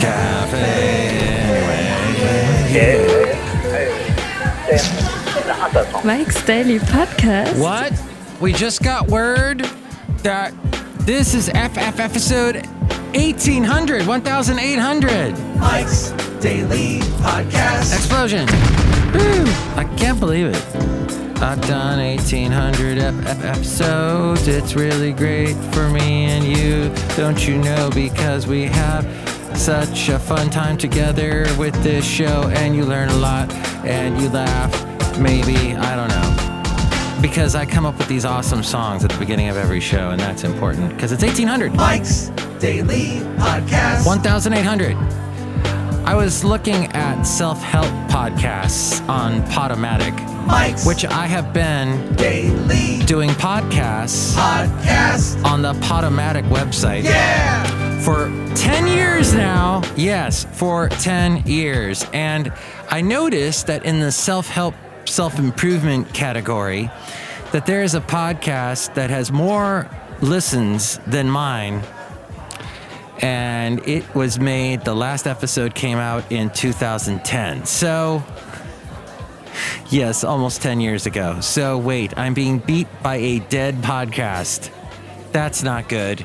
Cafe Mike's Daily Podcast. What? We just got word that this is FF episode 1800, 1800. Mike's Daily Podcast. Explosion. Woo. I can't believe it. I've done 1800 ep- ep- episodes. It's really great for me and you. Don't you know? Because we have such a fun time together with this show, and you learn a lot, and you laugh. Maybe, I don't know. Because I come up with these awesome songs at the beginning of every show, and that's important because it's 1800. Mike's Daily Podcast. 1800. I was looking at self help podcasts on Podomatic, Mike's which I have been Daily doing podcasts Podcast. on the Podomatic website Yeah. For 10 years now. Yes, for 10 years. And I noticed that in the self help, self improvement category, that there is a podcast that has more listens than mine. And it was made, the last episode came out in 2010. So, yes, almost 10 years ago. So, wait, I'm being beat by a dead podcast. That's not good.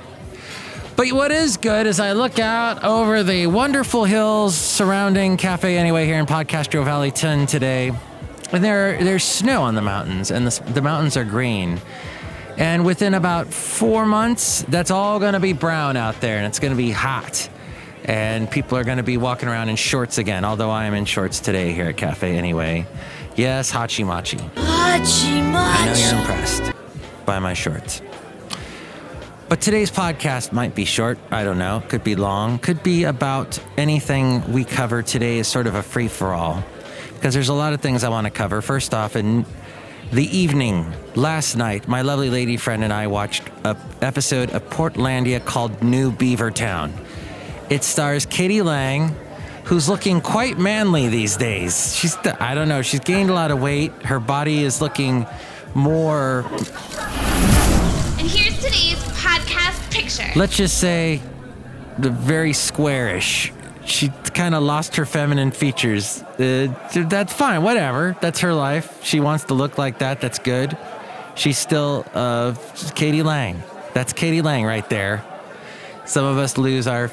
But what is good is I look out over the wonderful hills surrounding Cafe Anyway here in Podcastro Valleyton today. And there, there's snow on the mountains, and the, the mountains are green. And within about four months, that's all going to be brown out there, and it's going to be hot. And people are going to be walking around in shorts again, although I am in shorts today here at Cafe Anyway. Yes, Hachi Machi. I know you're impressed by my shorts. But today's podcast might be short. I don't know. Could be long. Could be about anything we cover today is sort of a free for all. Because there's a lot of things I want to cover. First off, in the evening, last night, my lovely lady friend and I watched an episode of Portlandia called New Beaver Town. It stars k.d. lang, who's looking quite manly these days. She's, I don't know, she's gained a lot of weight. Her body is looking more picture. let's just say the very squarish. She kind of lost her feminine features. Uh, that's fine whatever. That's her life. She wants to look like that. That's good. She's still uh, k.d. lang. That's k.d. lang right there. Some of us lose our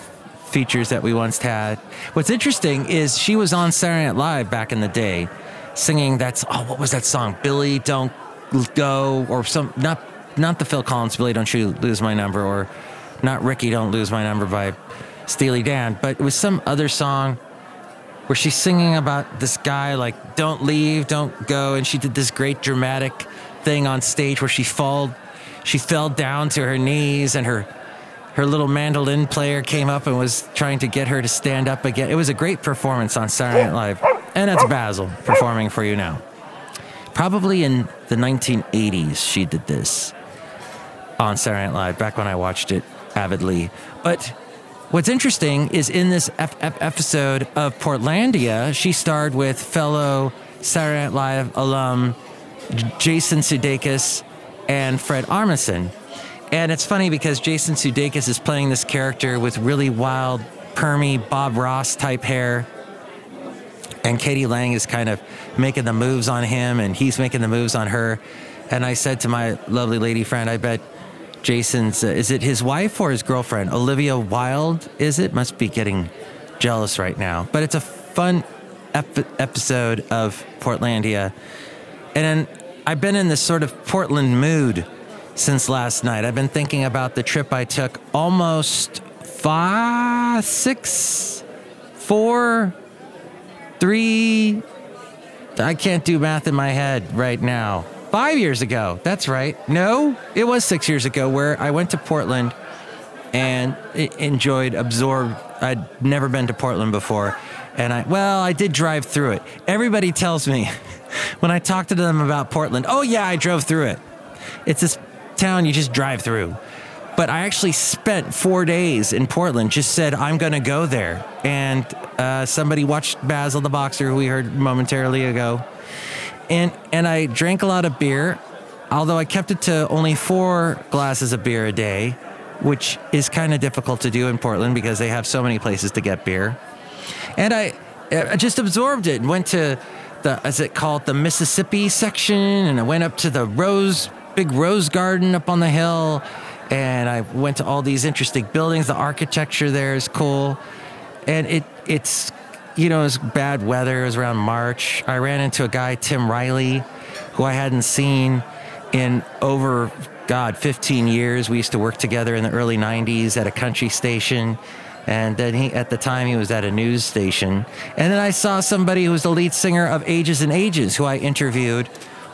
features that we once had. What's interesting is she was on saturday night live back in the day singing that's oh what was that song? Billy don't go or some not not the phil collins billy don't you lose my number or not ricky don't lose my number by steely dan but it was some other song where she's singing about this guy like don't leave don't go and she did this great dramatic thing on stage where she fall she fell down to her knees and her her little mandolin player came up and was trying to get her to stand up again. It was a great performance on saturday night live and that's basil performing for you now. Probably in the 1980s she did this on saturday night live back when i watched it avidly but What's interesting is in this F- F- episode of Portlandia, she starred with fellow Saturday Night Live alum Jason Sudeikis and Fred Armisen. And it's funny because Jason Sudeikis is playing this character with really wild, permy Bob Ross type hair. And k.d. lang is kind of making the moves on him, and he's making the moves on her. And I said to my lovely lady friend, I bet Jason's, uh, is it his wife or his girlfriend? Olivia Wilde, is it? Must be getting jealous right now. But it's a fun ep- episode of Portlandia. And I've been in this sort of Portland mood since last night. I've been thinking about the trip I took almost five, six, four, three. I can't do math in my head right now. Five years ago. That's right. No, it was six years ago where I went to Portland and enjoyed, absorbed. I'd never been to Portland before. And I, well, I did drive through it. Everybody tells me when I talk to them about Portland, oh, yeah, I drove through it. It's this town you just drive through. But I actually spent four days in Portland, just said, I'm going to go there. And uh, somebody watched Basil the Boxer, who we heard momentarily ago. And, and I drank a lot of beer, although I kept it to only four glasses of beer a day. which is kind of difficult to do in Portland because they have so many places to get beer. And I, I just absorbed it and went to the, as it called, the Mississippi section, and I went up to the Rose, big Rose Garden up on the hill, and I went to all these interesting buildings. The architecture there is cool, and it it's you know, it was bad weather. It was around March. I ran into a guy, Tim Riley, who I hadn't seen in over, God, 15 years. We used to work together in the early 90s at a country station. And then he, at the time, he was at a news station. And then I saw somebody who was the lead singer of Ages and Ages, who I interviewed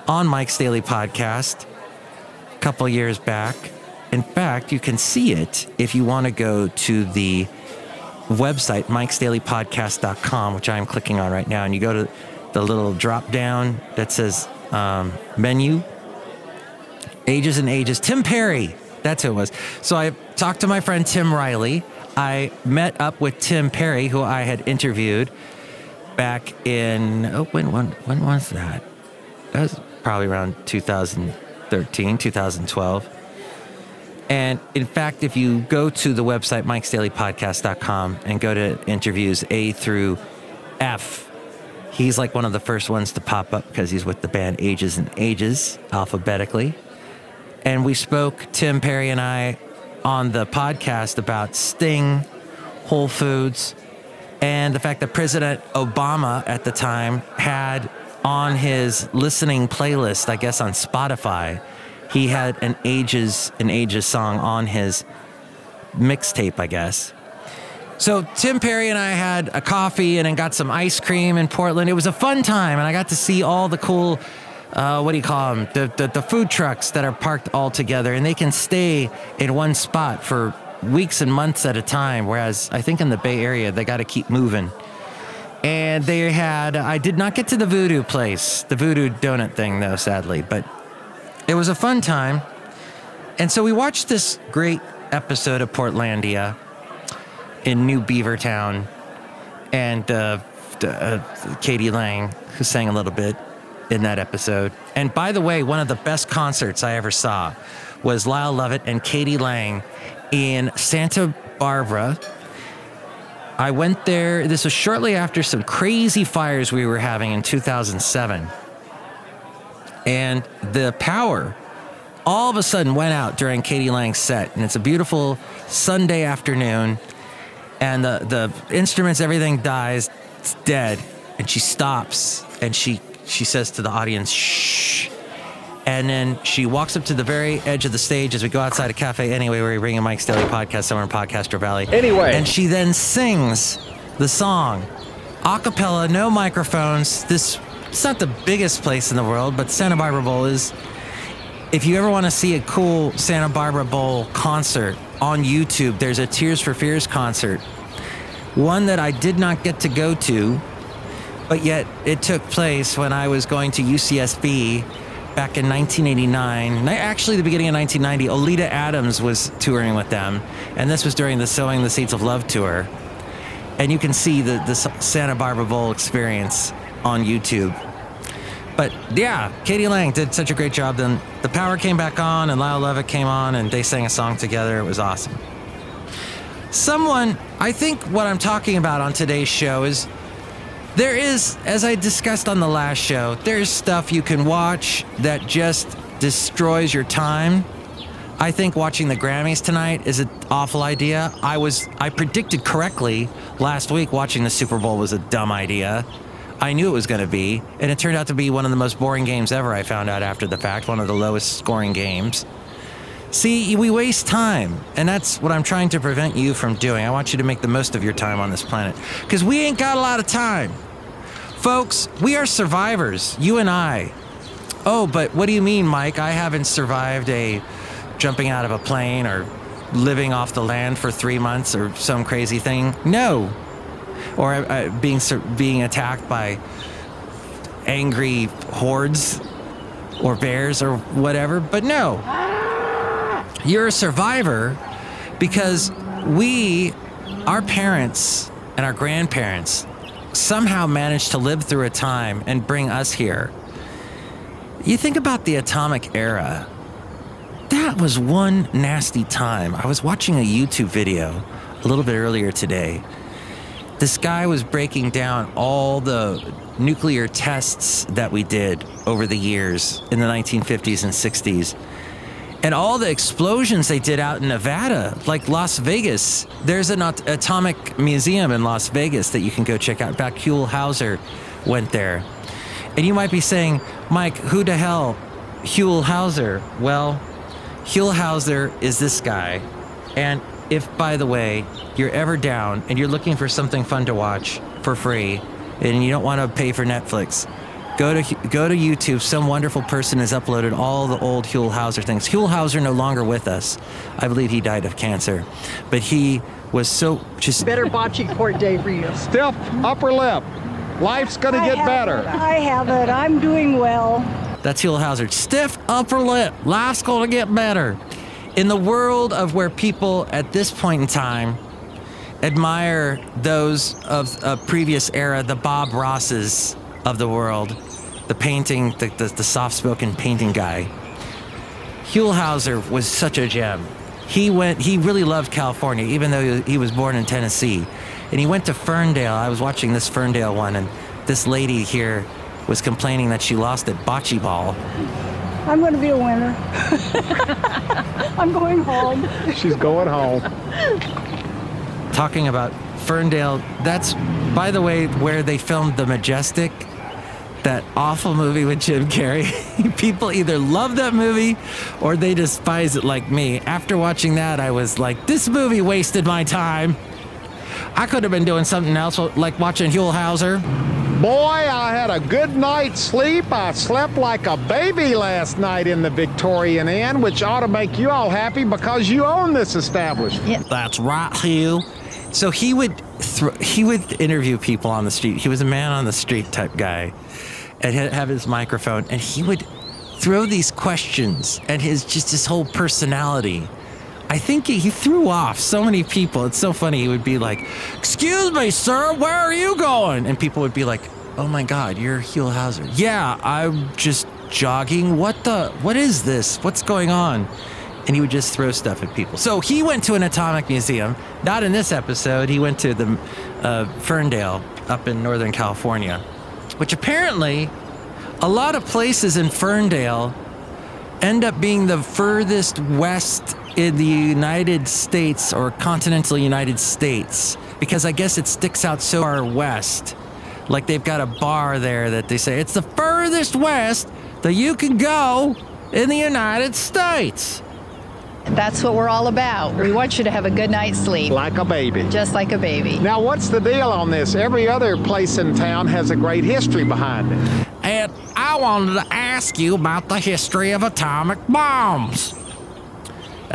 on Mike's Daily Podcast a couple years back. In fact, you can see it if you want to go to the website, mikesdailypodcast.com, which I'm clicking on right now, and you go to the little drop down that says um, menu, ages and ages. Tim Perry, that's who it was. So I talked to my friend Tim Riley. I met up with Tim Perry, who I had interviewed back in, oh, when, when, when was that? That was probably around 2013, 2012. And in fact, if you go to the website, mikesdailypodcast.com, and go to interviews A through F, he's like one of the first ones to pop up because he's with the band Ages and Ages alphabetically. And we spoke, Tim Perry and I, on the podcast about Sting, Whole Foods, and the fact that President Obama at the time had on his listening playlist, I guess on Spotify, he had an ages an ages song on his mixtape, I guess. So Tim Perry and I had a coffee and then got some ice cream in Portland. It was a fun time, and I got to see all the cool. Uh, what do you call them? The, the, the food trucks that are parked all together, and they can stay in one spot for weeks and months at a time. Whereas I think in the Bay Area, they got to keep moving. And they had, I did not get to the voodoo place, the voodoo donut thing, though, sadly. But it was a fun time. And so we watched this great episode of Portlandia in New Beavertown. And uh, uh, k.d. lang, who sang a little bit in that episode. And by the way, one of the best concerts I ever saw was Lyle Lovett and k.d. lang in Santa Barbara. I went there, this was shortly after some crazy fires we were having in 2007 and the power all of a sudden went out during k.d. lang's set. And it's a beautiful sunday afternoon. And the, the instruments everything dies. It's dead. And she stops. And she she says to the audience shh. And then she walks up to the very edge of the stage as we go outside a cafe anyway where we bring a mike's daily podcast somewhere in podcaster valley. Anyway. And she then sings the song a cappella no microphones. This it's not the biggest place in the world, but Santa Barbara Bowl is. If you ever want to see a cool Santa Barbara Bowl concert on YouTube, there's a Tears for Fears concert. One that I did not get to go to, but yet it took place when I was going to UCSB back in 1989. Actually, the beginning of 1990, Oleta Adams was touring with them, and this was during the Sowing the Seeds of Love tour. And you can see the, the Santa Barbara Bowl experience on YouTube. But yeah, k.d. lang did such a great job. Then the power came back on, and Lyle Lovett came on, and they sang a song together. It was awesome. Someone, I think what I'm talking about on today's show is there is, as I discussed on the last show, there's stuff you can watch that just destroys your time. I think watching the Grammys tonight is an awful idea. I was I predicted correctly last week watching the Super Bowl was a dumb idea. I knew it was going to be, and it turned out to be one of the most boring games ever. I found out after the fact, one of the lowest scoring games. See, we waste time, and that's what I'm trying to prevent you from doing. I want you to make the most of your time on this planet because we ain't got a lot of time. Folks, we are survivors, you and I. Oh, but what do you mean, Mike? I haven't survived a jumping out of a plane or living off the land for three months or some crazy thing. No, or uh, being being attacked by angry hordes or bears or whatever. But no, you're a survivor because we, our parents and our grandparents, somehow managed to live through a time and bring us here. You think about the atomic era. that was one nasty time. I was watching a YouTube video a little bit earlier today. This guy was breaking down all the nuclear tests that we did over the years in the 1950s and 60s. And all the explosions they did out in Nevada, like Las Vegas. There's an at- atomic museum in Las Vegas that you can go check out. In fact, Huell Howser went there. And you might be saying, Mike, who the hell? Huell Howser. Well, Huell Howser is this guy. And if, by the way, you're ever down and you're looking for something fun to watch for free and you don't want to pay for Netflix, go to go to YouTube. Some wonderful person has uploaded all the old Huell Howser things. Huell Howser no longer with us. I believe he died of cancer. But he was so just better bocce court day for you. Stiff upper lip. Life's gonna I get better. it. I have it. I'm doing well. That's Huell Howser. Stiff upper lip. Life's going to get better. In the world of where people at this point in time admire those of a previous era, the Bob Rosses of the world, the painting, the, the, the soft spoken painting guy. Huell Howser was such a gem. He went. He really loved California, even though he was born in Tennessee. And he went to Ferndale. I was watching this Ferndale one, and this lady here was complaining that she lost at bocce ball. I'm going to be a winner. I'm going home. She's going home. Talking about Ferndale, that's, by the way, where they filmed The Majestic, that awful movie with Jim Carrey. People either love that movie or they despise it like me. After watching that, I was like, this movie wasted my time. I could have been doing something else, like watching Huell Howser. Boy, I had a good night's sleep. I slept like a baby last night in the Victorian Inn, which ought to make you all happy because you own this establishment. Yeah. That's right, Hugh. So he would thro- he would interview people on the street. He was a man on the street type guy, and he'd have his microphone, and he would throw these questions and his just his whole personality. I think he, threw off so many people. It's so funny. He would be like, "Excuse me, sir, where are you going?" And people would be like, "Oh my God, you're Huell Howser." Yeah, I'm just jogging. What the? What is this? What's going on? and he would just throw stuff at people. So he went to an atomic museum. Not in this episode. He went to the uh, Ferndale up in Northern California, which apparently a lot of places in Ferndale end up being the furthest west in the United States or continental United States because I guess it sticks out so far west. Like they've got a bar there that they say it's the furthest west that you can go in the United States. That's what we're all about. We want you to have a good night's sleep, Like a baby. just like a baby. Now, what's the deal on this? Every other place in town has a great history behind it. And I wanted to ask you about the history of atomic bombs.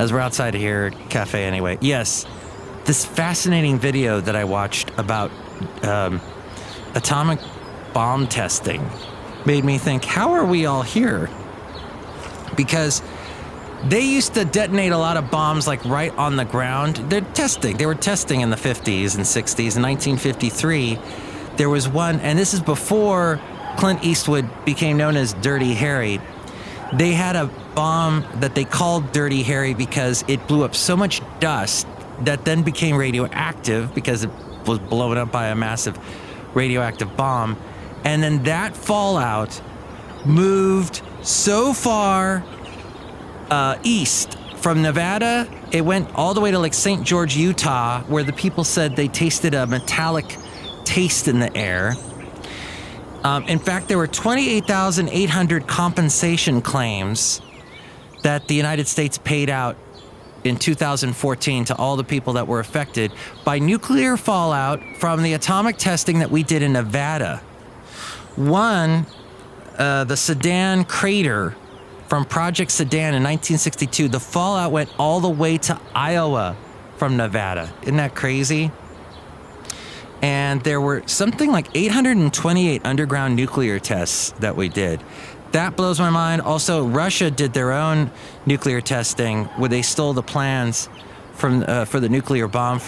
As we're outside of here, cafe anyway. Yes, this fascinating video that I watched about um, atomic bomb testing made me think, how are we all here? Because they used to detonate a lot of bombs like right on the ground. They're testing. They were testing in the 50s and 60s. In 1953, there was one, and this is before Clint Eastwood became known as Dirty Harry. They had a bomb that they called Dirty Harry because it blew up so much dust that then became radioactive because it was blown up by a massive radioactive bomb. And then that fallout moved so far uh, east from Nevada. It went all the way to like St. George, Utah, where the people said they tasted a metallic taste in the air. Um, in fact, there were 28,800 compensation claims that the United States paid out in 2014 to all the people that were affected by nuclear fallout from the atomic testing that we did in Nevada. One, uh, the Sedan crater from Project Sedan in 1962, the fallout went all the way to Iowa from Nevada. Isn't that crazy? And there were something like 828 underground nuclear tests that we did. That blows my mind. Also, Russia did their own nuclear testing where they stole the plans from uh, for the nuclear bomb.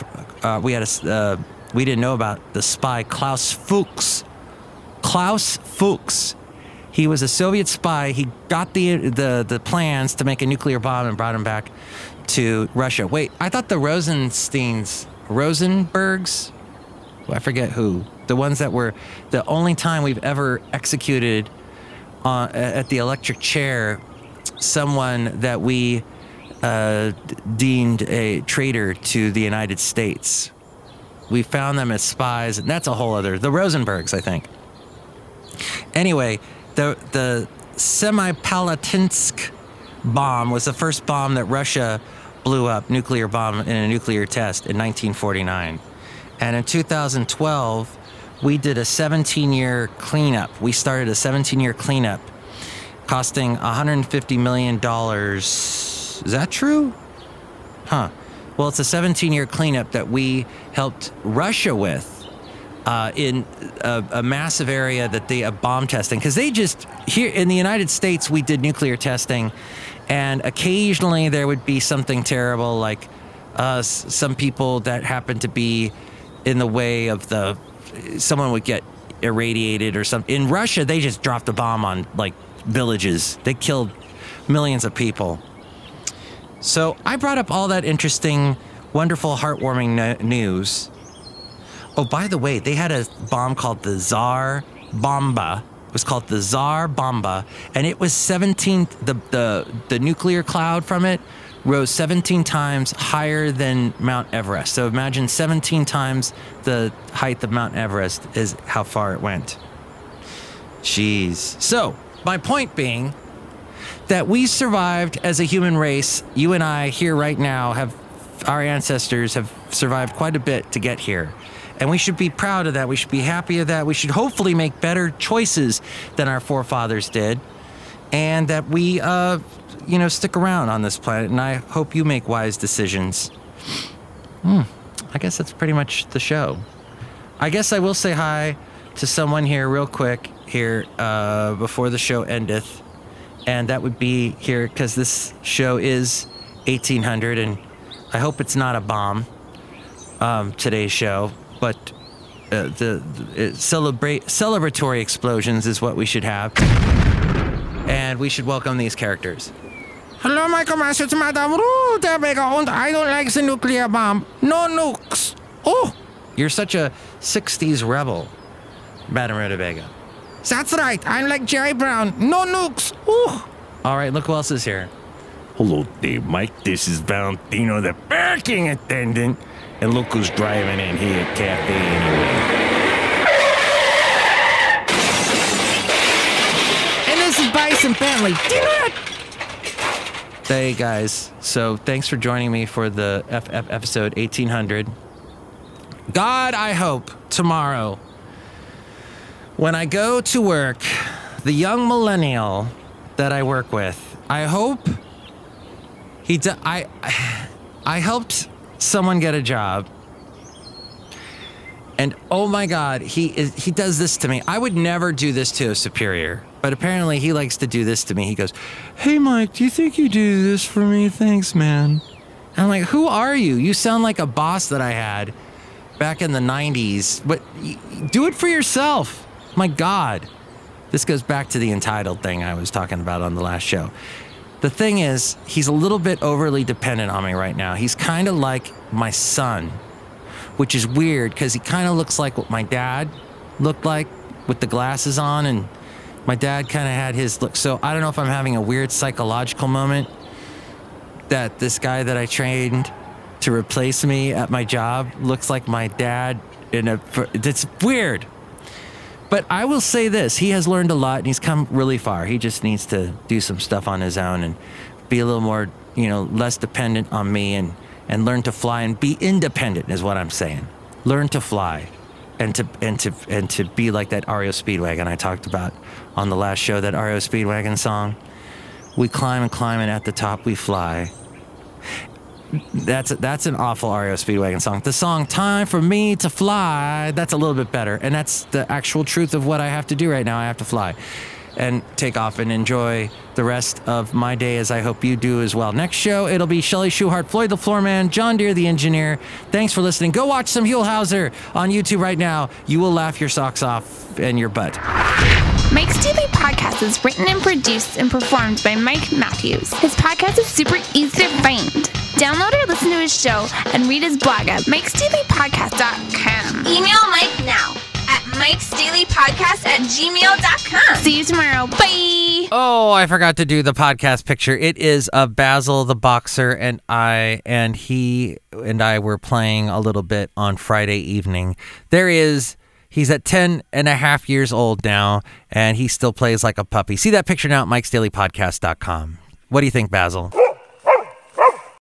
Uh, we had a uh, we didn't know about the spy Klaus Fuchs. Klaus Fuchs He was a Soviet spy. He got the the the plans to make a nuclear bomb and brought him back to Russia. Wait, I thought the Rosensteins, Rosenbergs, I forget who, the ones that were the only time we've ever executed uh, at the electric chair someone that we uh, deemed a traitor to the United States. We found them as spies, and that's a whole other. The Rosenbergs, I think. Anyway, the the Semipalatinsk bomb was the first bomb that Russia blew up, nuclear bomb in a nuclear test in 1949. And in 2012, we did a 17 year cleanup. We started a 17 year cleanup costing $150 million. Is that true? Huh. Well, it's a 17 year cleanup that we helped Russia with uh, in a, a, massive area that they have bomb testing. Because they just, here in the United States, we did nuclear testing, and occasionally there would be something terrible, like uh, some people that happened to be in the way of the, someone would get irradiated or something. In Russia, they just dropped a bomb on like villages, they killed millions of people. So I brought up all that interesting, wonderful, heartwarming no- news. Oh, by the way, they had a bomb called the Tsar Bomba. It was called the Tsar Bomba, and it was 17. The the the nuclear cloud from it rose 17 times higher than Mount Everest. So imagine 17 times the height of Mount Everest is how far it went. Jeez. So my point being that we survived as a human race. You and I here right now have our ancestors have survived quite a bit to get here. And we should be proud of that. We should be happy of that. We should hopefully make better choices than our forefathers did. And that we, uh, you know, stick around on this planet. And I hope you make wise decisions. Hmm. I guess that's pretty much the show. I guess I will say hi to someone here real quick here uh, before the show endeth. And that would be here because this show is 1800 and I hope it's not a bomb, um, today's show, but uh, the, the celebrate celebratory explosions is what we should have. And we should welcome these characters. Hello, Master, it's Madame Rudebega, and I don't like the nuclear bomb. No nukes. Oh, you're such a 60s rebel, Madame Rudebega. That's right. I'm like Jerry Brown. No nukes. Ooh. All right, look who else is here. Hello there, Mike. This is Valentino, the parking attendant. And look who's driving in here at Cafe anyway. And this is Bison Family. Hey guys, so thanks for joining me for the FF episode 1800. God, I hope tomorrow when I go to work, the young millennial that I work with, I hope he d- I I helped someone get a job. And oh my god, he is he does this to me. I would never do this to a superior, but apparently he likes to do this to me. He goes, "Hey Mike, do you think you do this for me? Thanks, man." I'm like, "Who are you? You sound like a boss that I had back in the 90s, but do it for yourself." My God. This goes back to the entitled thing I was talking about on the last show. The thing is, he's a little bit overly dependent on me right now. He's kind of like my son, which is weird because he kind of looks like what my dad looked like with the glasses on, and my dad kind of had his look. So I don't know if I'm having a weird psychological moment that this guy that I trained to replace me at my job looks like my dad in a. It's weird. But I will say this he has learned a lot and he's come really far. He just needs to do some stuff on his own and be a little more, you know, less dependent on me and, and learn to fly and be independent, is what I'm saying. Learn to fly and to and to and to be like that REO Speedwagon I talked about on the last show, that REO Speedwagon song. We climb and climb and at the top we fly that's that's an awful REO Speedwagon song. The song "Time for Me to Fly" that's a little bit better, and that's the actual truth of what I have to do right now. I have to fly, and take off and enjoy the rest of my day, as I hope you do as well. Next show it'll be Shelly Shuhart, Floyd the Floorman, John Deere the Engineer. Thanks for listening. Go watch some Huell Howser on YouTube right now. You will laugh your socks off and your butt. Mike's Daily Podcast is written and produced and performed by Mike Matthews. His podcast is super easy to find. Download or listen to his show and read his blog at mikesdailypodcast.com. Email Mike now at mikesdailypodcast at gmail.com. See you tomorrow. Bye. Oh, I forgot to do the podcast picture. It is of Basil the boxer and I and he and I were playing a little bit on Friday evening. There is he's at 10 and a half years old now and he still plays like a puppy. See that picture now at mikesdailypodcast.com. What do you think, Basil?